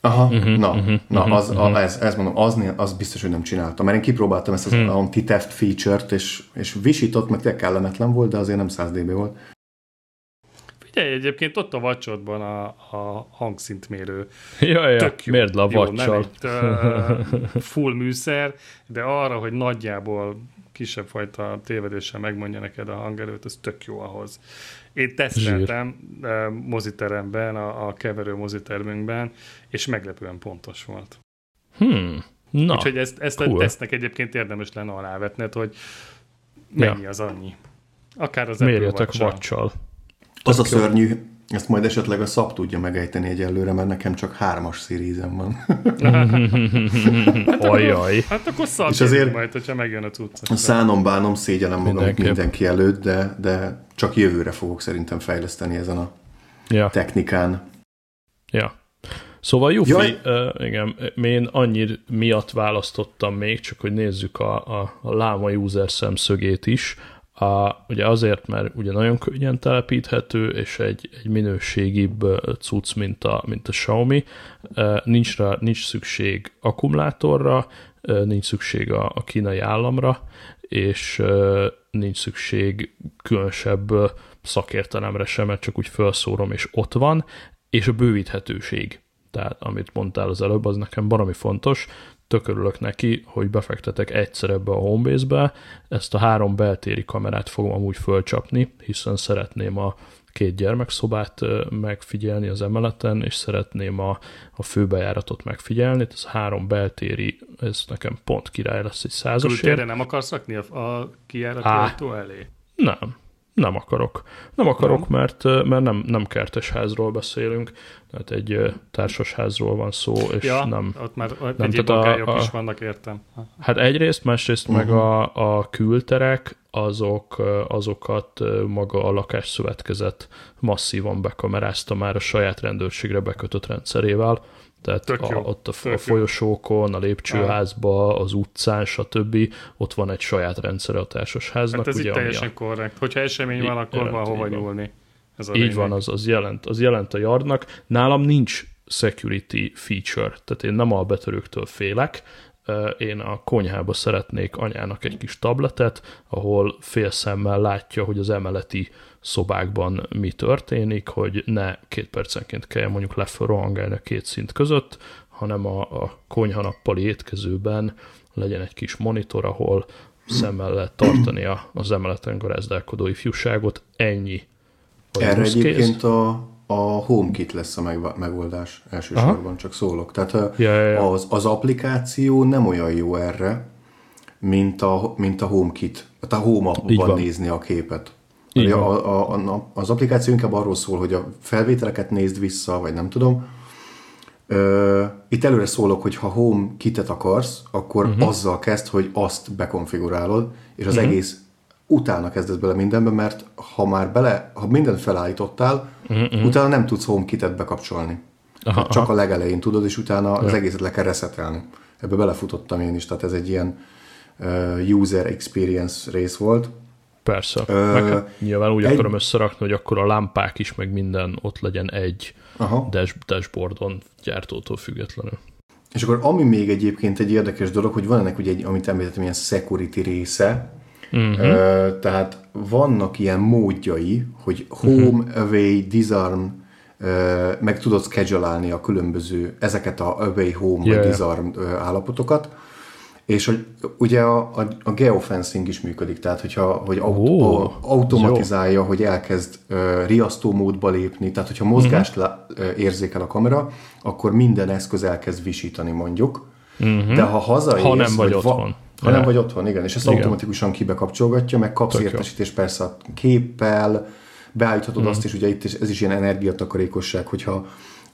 Aha, uh-huh, na, uh-huh, na az, uh-huh. a, ez, ez mondom, az, az biztos, hogy nem csináltam. Mert én kipróbáltam ezt az uh-huh. anti-theft feature-t, és, és visított, meg tényleg kellemetlen volt, de azért nem 100 dB volt. Figyelj, egyébként ott a vacsodban a, a hangszintmérő. Ja, ja, Tök jó, miért a vacsal? Itt, uh, full műszer, de arra, hogy nagyjából kisebb fajta tévedéssel megmondja neked a hangerőt, az tök jó ahhoz. Én teszteltem Zsír. moziteremben, a, a keverő mozitermünkben, és meglepően pontos volt. Hmm. Na, Úgyhogy ezt, ezt cool. a tesztnek egyébként érdemes lenne alávetned, hogy mennyi ja. az annyi. Akár az Mérjetek vacsal. Az a szörnyű, ezt majd esetleg a szap tudja megejteni egyelőre, mert nekem csak hármas szírízem van. Ajaj. Hát akkor szab és azért majd, hogyha megjön a cucc. Szánom, bánom, szégyenem magam mindenki. mindenki előtt, de, de csak jövőre fogok szerintem fejleszteni ezen a ja. technikán. Ja. Szóval Jufi, uh, igen, én annyi miatt választottam még, csak hogy nézzük a, a, a láma user szemszögét is, a, ugye azért, mert ugye nagyon könnyen telepíthető, és egy, egy minőségibb cucc, mint a, mint a Xiaomi. Nincs, rá, nincs szükség akkumulátorra, nincs szükség a, a kínai államra, és nincs szükség különösebb szakértelemre sem, mert csak úgy felszórom, és ott van, és a bővíthetőség. Tehát amit mondtál az előbb, az nekem valami fontos. tök örülök neki, hogy befektetek egyszer ebbe a Homebase-be, ezt a három beltéri kamerát fogom amúgy fölcsapni, hiszen szeretném a két gyermekszobát megfigyelni az emeleten, és szeretném a, a főbejáratot megfigyelni, ez három beltéri, ez nekem pont király lesz egy százasért. Kültérre nem akarsz rakni a, a kijárat elé? Nem, nem akarok. Nem akarok, nem. mert, mert nem, nem kertes házról beszélünk, tehát egy társasházról van szó, és ja, nem... ott már nem, egyéb a, a, is vannak, értem. Hát egyrészt, másrészt uh-huh. meg mhm. a, a külterek, azok, azokat maga a lakásszövetkezet masszívan bekamerázta már a saját rendőrségre bekötött rendszerével, tehát a, ott a, a folyosókon, a lépcsőházba, az utcán, stb. ott van egy saját rendszere a társasháznak. Hát ez ugye, itt teljesen a... korrekt. Hogyha esemény van, akkor jelent, van hova nyúlni. Ez a így van, az, az, jelent, az jelent a yardnak. Nálam nincs security feature, tehát én nem a betörőktől félek, én a konyhába szeretnék anyának egy kis tabletet, ahol félszemmel látja, hogy az emeleti szobákban mi történik, hogy ne két percenként kell mondjuk lefelrohangálni a két szint között, hanem a, a konyha nappali étkezőben legyen egy kis monitor, ahol szemmel lehet tartani a, az emeleten garázdálkodó ifjúságot. Ennyi. Erre egyébként a, a HomeKit lesz a megoldás elsősorban, Aha. csak szólok. Tehát ja, ja, ja. Az, az applikáció nem olyan jó erre, mint a, mint a HomeKit. Tehát a Home appban nézni a képet. A, a, a, az applikáció inkább arról szól, hogy a felvételeket nézd vissza, vagy nem tudom. Ö, itt előre szólok, hogy ha home kitet akarsz, akkor uh-huh. azzal kezd, hogy azt bekonfigurálod, és az uh-huh. egész utána kezdesz bele mindenbe, mert ha már bele, ha mindent felállítottál, uh-huh. utána nem tudsz home kitet bekapcsolni. Aha, csak aha. a legelején tudod, és utána ja. az egészet le kell reszetelni. Ebbe belefutottam én is, tehát ez egy ilyen uh, user experience rész volt. Persze. Ö, meg hát nyilván úgy egy... akarom összerakni, hogy akkor a lámpák is, meg minden ott legyen egy Aha. Dash, dashboardon gyártótól függetlenül. És akkor ami még egyébként egy érdekes dolog, hogy van ennek ugye egy, amit említettem, ilyen security része, uh-huh. Ö, tehát vannak ilyen módjai, hogy home, uh-huh. away, disarm, ö, meg tudod schedule a különböző ezeket a away, home yeah. disarm állapotokat, és hogy ugye a, a, a geofencing is működik, tehát hogyha hogy aut, oh, a, automatizálja, jó. hogy elkezd uh, riasztó módba lépni, tehát hogyha mozgást uh-huh. le, uh, érzékel a kamera, akkor minden eszköz elkezd visítani mondjuk, uh-huh. de ha hazaérsz, ha nem vagy, vagy otthon. Ha nem vagy otthon, igen, és ezt igen. automatikusan kibekapcsolgatja, meg kapsz értesítést persze a képpel, beállíthatod uh-huh. azt is, ugye itt is, ez is ilyen energiatakarékosság, hogyha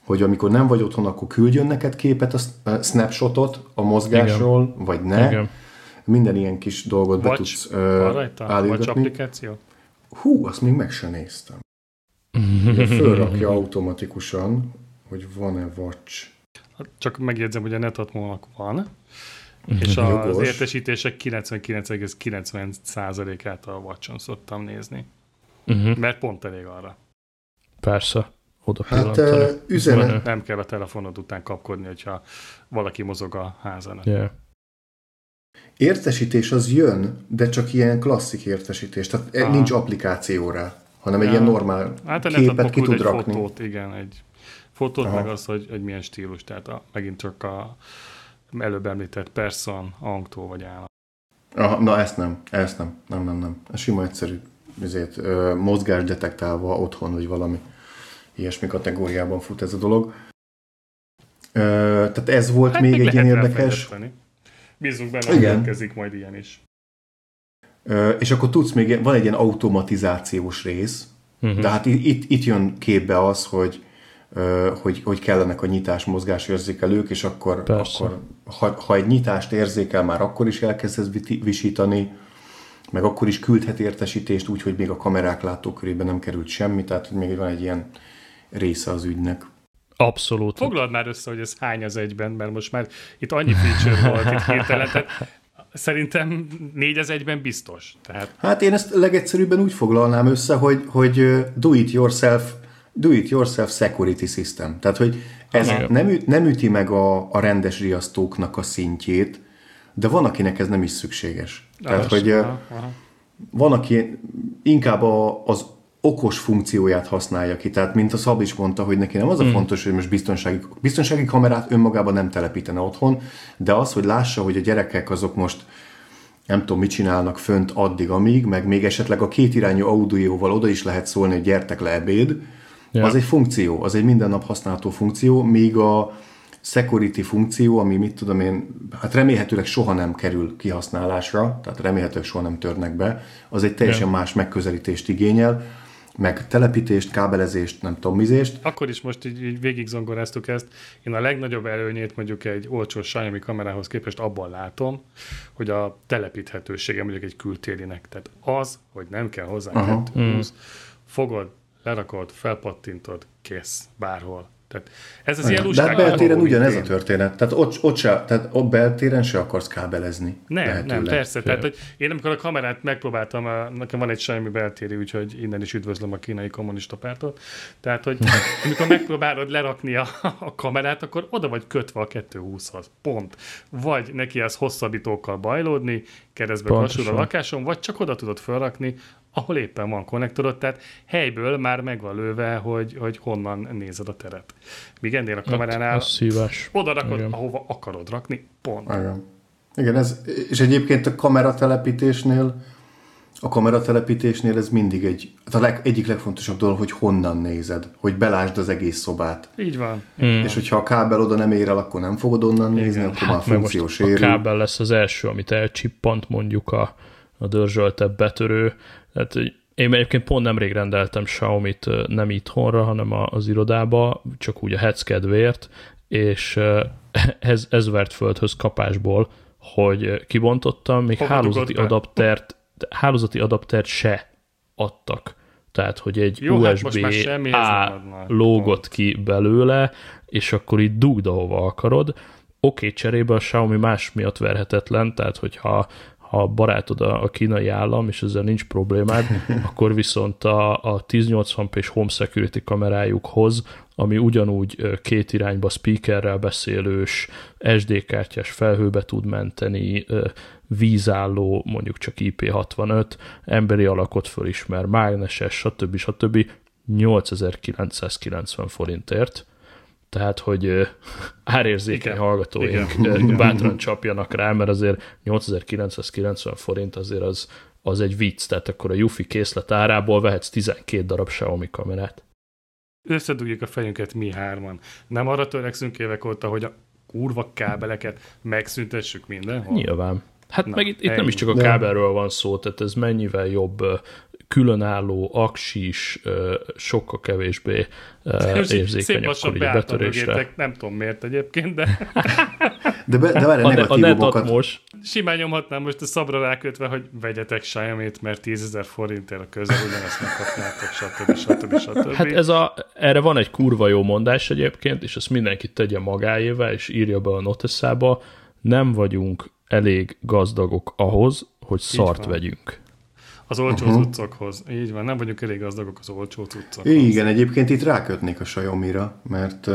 hogy amikor nem vagy otthon, akkor küldjön neked képet, a snapshotot a mozgásról, Igen. vagy ne. Igen. Minden ilyen kis dolgot be tudsz állítani. applikáció? Hú, azt még meg sem néztem. fölrakja automatikusan, hogy van-e Watch. Csak megjegyzem, hogy a netatmónak van, és az Jogos. értesítések 99,90%-át a Watch-on szoktam nézni. Uh-huh. Mert pont elég arra. Persze oda hát, uh, üzenet. Nem kell a telefonod után kapkodni, hogyha valaki mozog a házan. Yeah. Értesítés az jön, de csak ilyen klasszik értesítés, tehát Aha. nincs applikációra, hanem ja. egy ilyen normál hát képet ki tud egy rakni. Fotót, igen, egy fotót, Aha. meg az, hogy, hogy milyen stílus, tehát a, megint csak a előbb említett person, angtó vagy állam. Aha, na ezt nem, ezt nem, nem, nem, nem. Ez sima egyszerű, ezért mozgás detektálva otthon, vagy valami ilyesmi kategóriában fut ez a dolog. Ö, tehát ez volt hát még, még egy ilyen érdekes. Bízunk benne, hogy érkezik majd ilyen is. Ö, és akkor tudsz még, van egy ilyen automatizációs rész, uh-huh. de hát itt, itt jön képbe az, hogy hogy, hogy kellenek a nyitás mozgás érzékelők, és akkor, akkor ha, ha egy nyitást érzékel, már akkor is elkezdesz visítani, meg akkor is küldhet értesítést úgy, hogy még a kamerák látókörében nem került semmi, tehát hogy még van egy ilyen része az ügynek. Abszolút. Foglald már össze, hogy ez hány az egyben, mert most már itt annyi feature volt itt hirtelen, szerintem négy az egyben biztos. Tehát... Hát én ezt legegyszerűbben úgy foglalnám össze, hogy, hogy do it yourself do it yourself security system. Tehát, hogy ez nem, nem üti meg a, a rendes riasztóknak a szintjét, de van, akinek ez nem is szükséges. Tehát, hogy aha, aha. van, aki inkább a, az okos funkcióját használja ki. Tehát, mint a Szab is mondta, hogy neki nem az a fontos, hogy most biztonsági, biztonsági kamerát önmagában nem telepítene otthon, de az, hogy lássa, hogy a gyerekek azok most nem tudom, mit csinálnak fönt addig, amíg, meg még esetleg a két irányú audióval oda is lehet szólni, hogy gyertek le ebéd, ja. az egy funkció, az egy minden nap használható funkció, míg a security funkció, ami mit tudom én, hát remélhetőleg soha nem kerül kihasználásra, tehát remélhetőleg soha nem törnek be, az egy teljesen ja. más megközelítést igényel, meg telepítést, kábelezést, nem tudom, mizést. Akkor is most így, így végig zongoráztuk ezt. Én a legnagyobb előnyét mondjuk egy olcsó Xiaomi kamerához képest abban látom, hogy a telepíthetősége mondjuk egy kültérinek. Tehát az, hogy nem kell hozzá uh-huh. 20, fogod, lerakod, felpattintod, kész, bárhol. Tehát ez az ilyen De hát beltéren ugyanez a történet. Tehát ott, ott, se, tehát ott beltéren se akarsz kábelezni. Nem, lehetőleg. nem, persze. Tehát, hogy én amikor a kamerát megpróbáltam, nekem van egy semmi beltéri, úgyhogy innen is üdvözlöm a kínai kommunista pártot. Tehát, hogy amikor megpróbálod lerakni a, a kamerát, akkor oda vagy kötve a 220-hoz. Pont. Vagy neki az hosszabbítókkal bajlódni, keresztbe kasul a lakáson, vagy csak oda tudod felrakni, ahol éppen van konnektorod, tehát helyből már meg van lőve, hogy, hogy honnan nézed a teret. Míg ennél a hát, kameránál szíves. oda rakod, Igen. ahova akarod rakni, pont. Igen. Igen, ez, és egyébként a kameratelepítésnél a kameratelepítésnél ez mindig egy, a leg, egyik legfontosabb dolog, hogy honnan nézed, hogy belásd az egész szobát. Így van. Hmm. És hogyha a kábel oda nem ér el, akkor nem fogod onnan Igen. nézni, akkor hát, már a funkció sérül. A kábel lesz az első, amit elcsippant mondjuk a, a dörzsöltebb betörő, tehát én egyébként pont nemrég rendeltem Xiaomi-t nem itthonra, hanem az irodába, csak úgy a hetz kedvéért, és ez, ez vert földhöz kapásból, hogy kibontottam, még hálózati adaptert, hálózati adaptert se adtak. Tehát, hogy egy Jó, USB hát A lógott ki belőle, és akkor így dugd, ahova akarod. Oké, okay, cserébe a Xiaomi más miatt verhetetlen, tehát hogyha ha barátod a, a kínai állam, és ezzel nincs problémád, akkor viszont a, a 1080p és Home Security kamerájukhoz, ami ugyanúgy két irányba speakerrel beszélős, SD kártyás felhőbe tud menteni, vízálló, mondjuk csak IP65, emberi alakot fölismer, mágneses, stb. stb. 8990 forintért tehát hogy árérzékeny Igen. hallgatóink Igen. bátran csapjanak rá, mert azért 8990 forint azért az, az egy vicc, tehát akkor a Yufi készlet árából vehetsz 12 darab Xiaomi kamerát. Összedugjuk a fejünket mi hárman. Nem arra törekszünk évek óta, hogy a kurva kábeleket megszüntessük mindenhol? Nyilván. Hát Na, meg itt, itt nem is csak a kábelről van szó, tehát ez mennyivel jobb különálló, aksis, sokkal kevésbé érzékeny akkor így a betörésre. Nem tudom miért egyébként, de... de, be, de várj, a, a netatmos. Simán nyomhatnám most a szabra rákötve, hogy vegyetek xiaomi mert 10 ezer forintért a közel ugyanezt megkapnátok, stb. stb. stb. Hát ez a, erre van egy kurva jó mondás egyébként, és ezt mindenki tegye magáével, és írja be a noteszába, nem vagyunk elég gazdagok ahhoz, hogy szart vegyünk. Az olcsó uh-huh. cuccokhoz. Így van, nem vagyunk elég gazdagok az olcsó cuccokhoz. Igen, egyébként itt rákötnék a Xiaomi-ra, mert,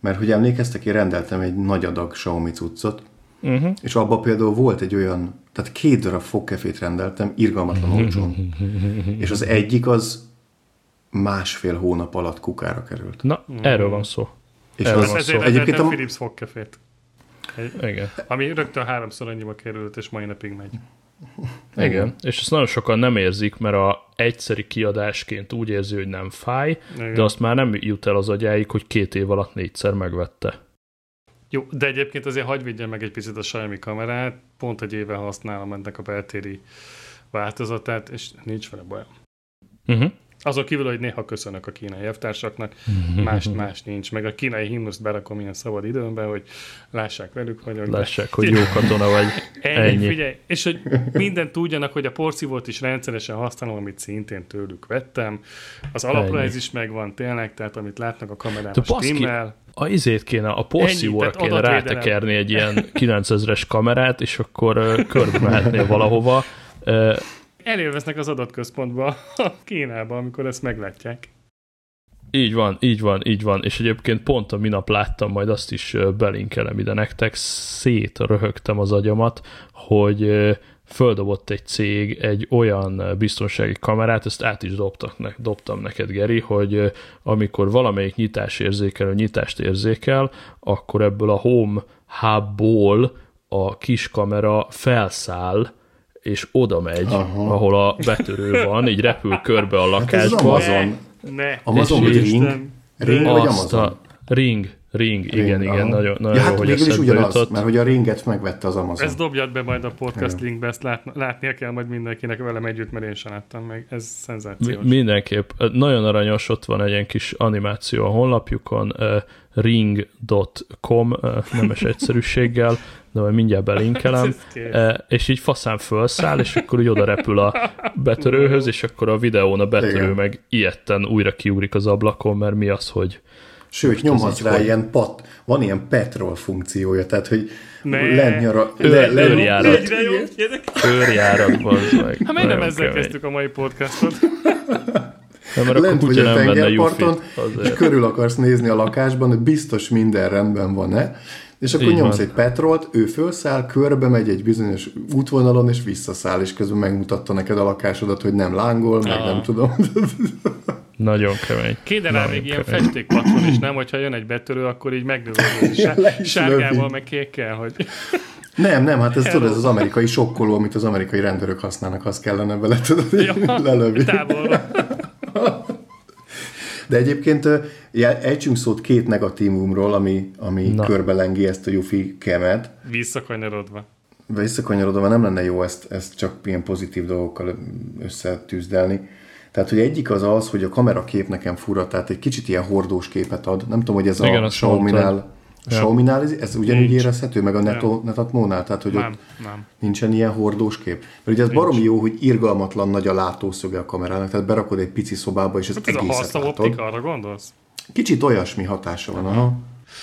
mert hogy emlékeztek, én rendeltem egy nagy adag Xiaomi cuccot, uh-huh. és abban például volt egy olyan, tehát két darab fogkefét rendeltem, irgalmatlan olcsón. és az egyik az másfél hónap alatt kukára került. Na, uh-huh. erről van szó. És erről az, van szó. Egyébként a Philips fogkefét. Igen. Ami rögtön háromszor annyiba került, és mai napig megy. Igen, és ezt nagyon sokan nem érzik, mert a egyszeri kiadásként úgy érzi, hogy nem fáj, Igen. de azt már nem jut el az agyáig, hogy két év alatt négyszer megvette. Jó, de egyébként azért hagyj vigyen meg egy picit a Xiaomi kamerát, pont egy éve használom ennek a beltéri változatát, és nincs vele bajom. Uh-huh. Azon kívül, hogy néha köszönök a kínai elvtársaknak, mást más nincs. Meg a kínai himnuszt berakom ilyen szabad időmbe, hogy lássák velük vagyok. Lássák, hogy jó katona vagy. Ennyi, Ennyi. Figyelj, és hogy mindent tudjanak, hogy a porszívót is rendszeresen használom, amit szintén tőlük vettem. Az alaprajz is megvan tényleg, tehát amit látnak a kamerában stimmel. A izét kéne, a porszívóra kéne rátekerni egy ilyen 9000-es kamerát, és akkor körbe mehetnél valahova elérveznek az adatközpontba Kínába, amikor ezt meglátják. Így van, így van, így van, és egyébként pont a minap láttam, majd azt is belinkelem ide nektek, szétröhögtem az agyamat, hogy földobott egy cég egy olyan biztonsági kamerát, ezt át is dobtak ne, dobtam neked, Geri, hogy amikor valamelyik nyitás érzékel, nyitást érzékel, akkor ebből a Home Hubból a kis kamera felszáll, és oda megy, Aha. ahol a betörő van, így repül körbe a lakásba. Hát ez Amazon. Ne. Amazon vagy Ring? Ring vagy Amazon? A Ring. Ring, ring igen, aha. igen, nagyon, nagyon ja, hát jó, hogy végül is ugyanaz, jutott. mert hogy a ringet megvette az Amazon. Ezt dobjad be majd a podcast linkbe, ezt lát, látnia kell majd mindenkinek velem együtt, mert én sem láttam meg. Ez szenzációs. Mi, mindenképp. Nagyon aranyos, ott van egy ilyen kis animáció a honlapjukon, uh, ring.com uh, nemes egyszerűséggel, de majd mindjárt belinkelem, uh, és így faszán felszáll, és akkor úgy oda repül a betörőhöz, és akkor a videón a betörő Igen. meg ilyetten újra kiugrik az ablakon, mert mi az, hogy Sőt, nyomhatsz rá ilyen pat, van ilyen petrol funkciója, tehát hogy lent nyara... Le, le, őrjárat. Őrjárat, bazd meg. Hát miért nem ezzel kezdtük a mai podcastot? Nem, mert Lent vagy a tengerparton, és körül akarsz nézni a lakásban, hogy biztos minden rendben van-e, és akkor Így nyomsz van. egy petrolt, ő fölszáll, körbe megy egy bizonyos útvonalon, és visszaszáll, és közben megmutatta neked a lakásodat, hogy nem lángol, meg nem tudom. Nagyon kemény. Kéne rá még ilyen festékpatron is, nem? Hogyha jön egy betörő, akkor így megnövöl, sárgával, meg kékkel, hogy... Nem, nem, hát ez tudod, ez az amerikai sokkoló, amit az amerikai rendőrök használnak, azt kellene bele, tudod, ja, lelövi. De egyébként ejtsünk szót két negatívumról, ami, ami körbelengi ezt a Yuffie kemet. Visszakanyarodva. Visszakanyarodva nem lenne jó ezt, ezt csak ilyen pozitív dolgokkal összetűzdelni. Tehát, hogy egyik az az, hogy a kamerakép nekem fura, tehát egy kicsit ilyen hordós képet ad. Nem tudom, hogy ez Igen, a Xiaomi-nál, a Xiaomi-nál ez ugyanúgy érezhető, meg a Neto, Netatmo-nál, tehát hogy nem, ott nem. nincsen ilyen hordós kép. Mert ugye ez baromi jó, hogy irgalmatlan nagy a látószöge a kamerának, tehát berakod egy pici szobába, és ez, hát ez egészet a optika, arra gondolsz? Kicsit olyasmi hatása van, aha.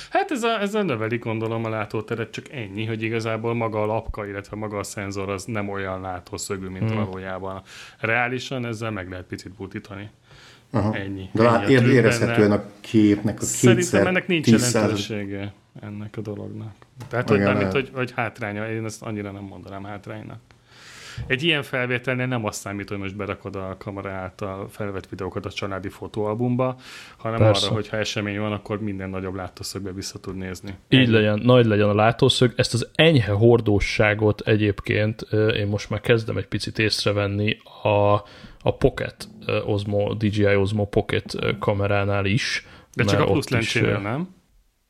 Hát ez a, ez a növeli gondolom a látóteret, csak ennyi, hogy igazából maga a lapka, illetve maga a szenzor az nem olyan látószögű, mint hmm. valójában. Reálisan ezzel meg lehet picit butítani. Aha. Ennyi. De ennyi ér, érezhetően a képnek a kétszer Szerintem ennek nincs jelentősége ennek a dolognak. Tehát, hogy, nem, mint, hogy, hogy hátránya, én ezt annyira nem mondanám hátránynak. Egy ilyen felvételnél nem azt számít, hogy most berakod a kamera által felvett videókat a családi fotóalbumba, hanem Persze. arra, hogy ha esemény van, akkor minden nagyobb látószögbe vissza tud nézni. Így Ennyi. legyen, nagy legyen a látószög. Ezt az enyhe hordóságot egyébként én most már kezdem egy picit észrevenni a, a Pocket Osmo, DJI Osmo Pocket kameránál is. De csak a plusz lencsénél, nem?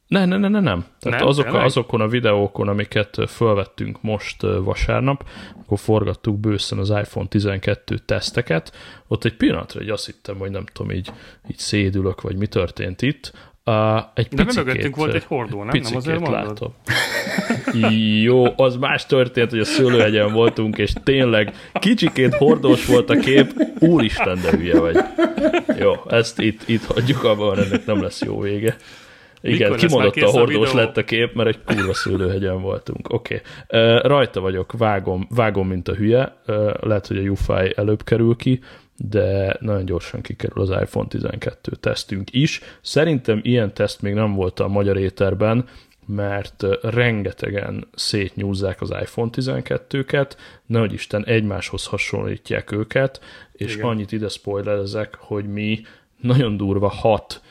Ne, ne, ne, ne, nem. Tehát nem, azok, azokon a videókon, amiket fölvettünk most vasárnap, akkor forgattuk bőszen az iPhone 12 teszteket, ott egy pillanatra egy azt hittem, hogy nem tudom, így, így szédülök, vagy mi történt itt. Uh, egy De picikét, mögöttünk volt egy hordó, nem? nem azért látom. Jó, az más történt, hogy a szőlőhegyen voltunk, és tényleg kicsikét hordós volt a kép, úristen, de hülye vagy. Jó, ezt itt, itt hagyjuk abban, ennek nem lesz jó vége. Igen, Mikor kimondott a hordós a lett a kép, mert egy kurva szőlőhegyen voltunk. Oké. Okay. Uh, rajta vagyok, vágom, vágom, mint a hülye. Uh, lehet, hogy a UFI előbb kerül ki, de nagyon gyorsan kikerül az iPhone 12 tesztünk is. Szerintem ilyen teszt még nem volt a magyar éterben, mert rengetegen szétnyúzzák az iPhone 12-ket, nehogy Isten egymáshoz hasonlítják őket, és Igen. annyit ide spoilerezek, hogy mi nagyon durva hat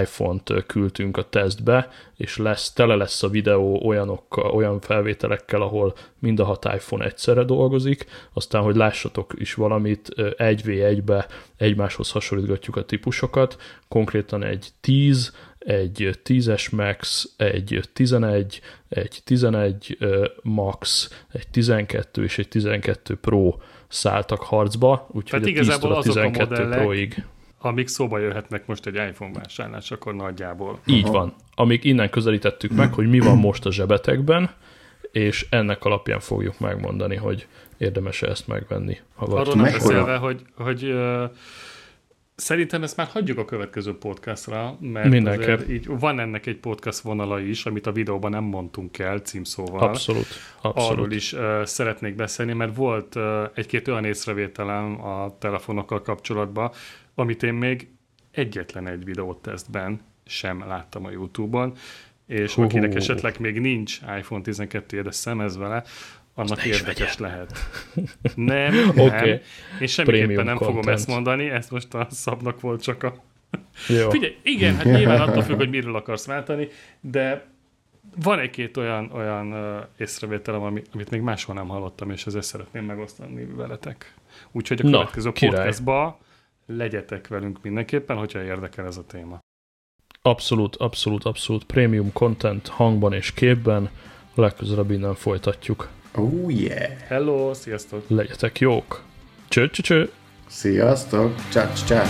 iPhone-t küldtünk a tesztbe, és lesz, tele lesz a videó olyanok, olyan felvételekkel, ahol mind a hat iPhone egyszerre dolgozik, aztán, hogy lássatok is valamit, 1v1-be egymáshoz hasonlítgatjuk a típusokat, konkrétan egy 10, egy 10-es Max, egy 11, egy 11 Max, egy 12 és egy 12 Pro szálltak harcba, úgyhogy a 10 a 12 Pro-ig amik szóba jöhetnek most egy iPhone vásárlás, akkor nagyjából. Így Aha. van. Amik innen közelítettük meg, hogy mi van most a zsebetekben, és ennek alapján fogjuk megmondani, hogy érdemes-e ezt megvenni. Ha Arról nem beszélve, hogy, hogy uh, Szerintem ezt már hagyjuk a következő podcastra, mert Mindenképp. így van ennek egy podcast vonala is, amit a videóban nem mondtunk el címszóval. Abszolút. Abszolút. Arról is uh, szeretnék beszélni, mert volt uh, egy-két olyan észrevételem a telefonokkal kapcsolatban, amit én még egyetlen egy videótesztben sem láttam a YouTube-on, és Hú. akinek esetleg még nincs iPhone 12 de szemez vele, annak is érdekes lehet. Nem, nem. Oké. Én semmiképpen Premium nem fogom content. ezt mondani, ezt most a szabnak volt csak a... Jó. Figyelj, igen, hát nyilván attól függ, hogy miről akarsz váltani, de van egy-két olyan, olyan észrevételem, ami, amit még máshol nem hallottam, és ezzel szeretném megosztani veletek. Úgyhogy a Na, következő király. podcastba legyetek velünk mindenképpen, hogyha érdekel ez a téma. Abszolút, abszolút, abszolút premium content hangban és képben. Legközelebb innen folytatjuk. Oh yeah! Hello, sziasztok! Legyetek jók! Cső, cső, cső. Sziasztok! Csá, csá!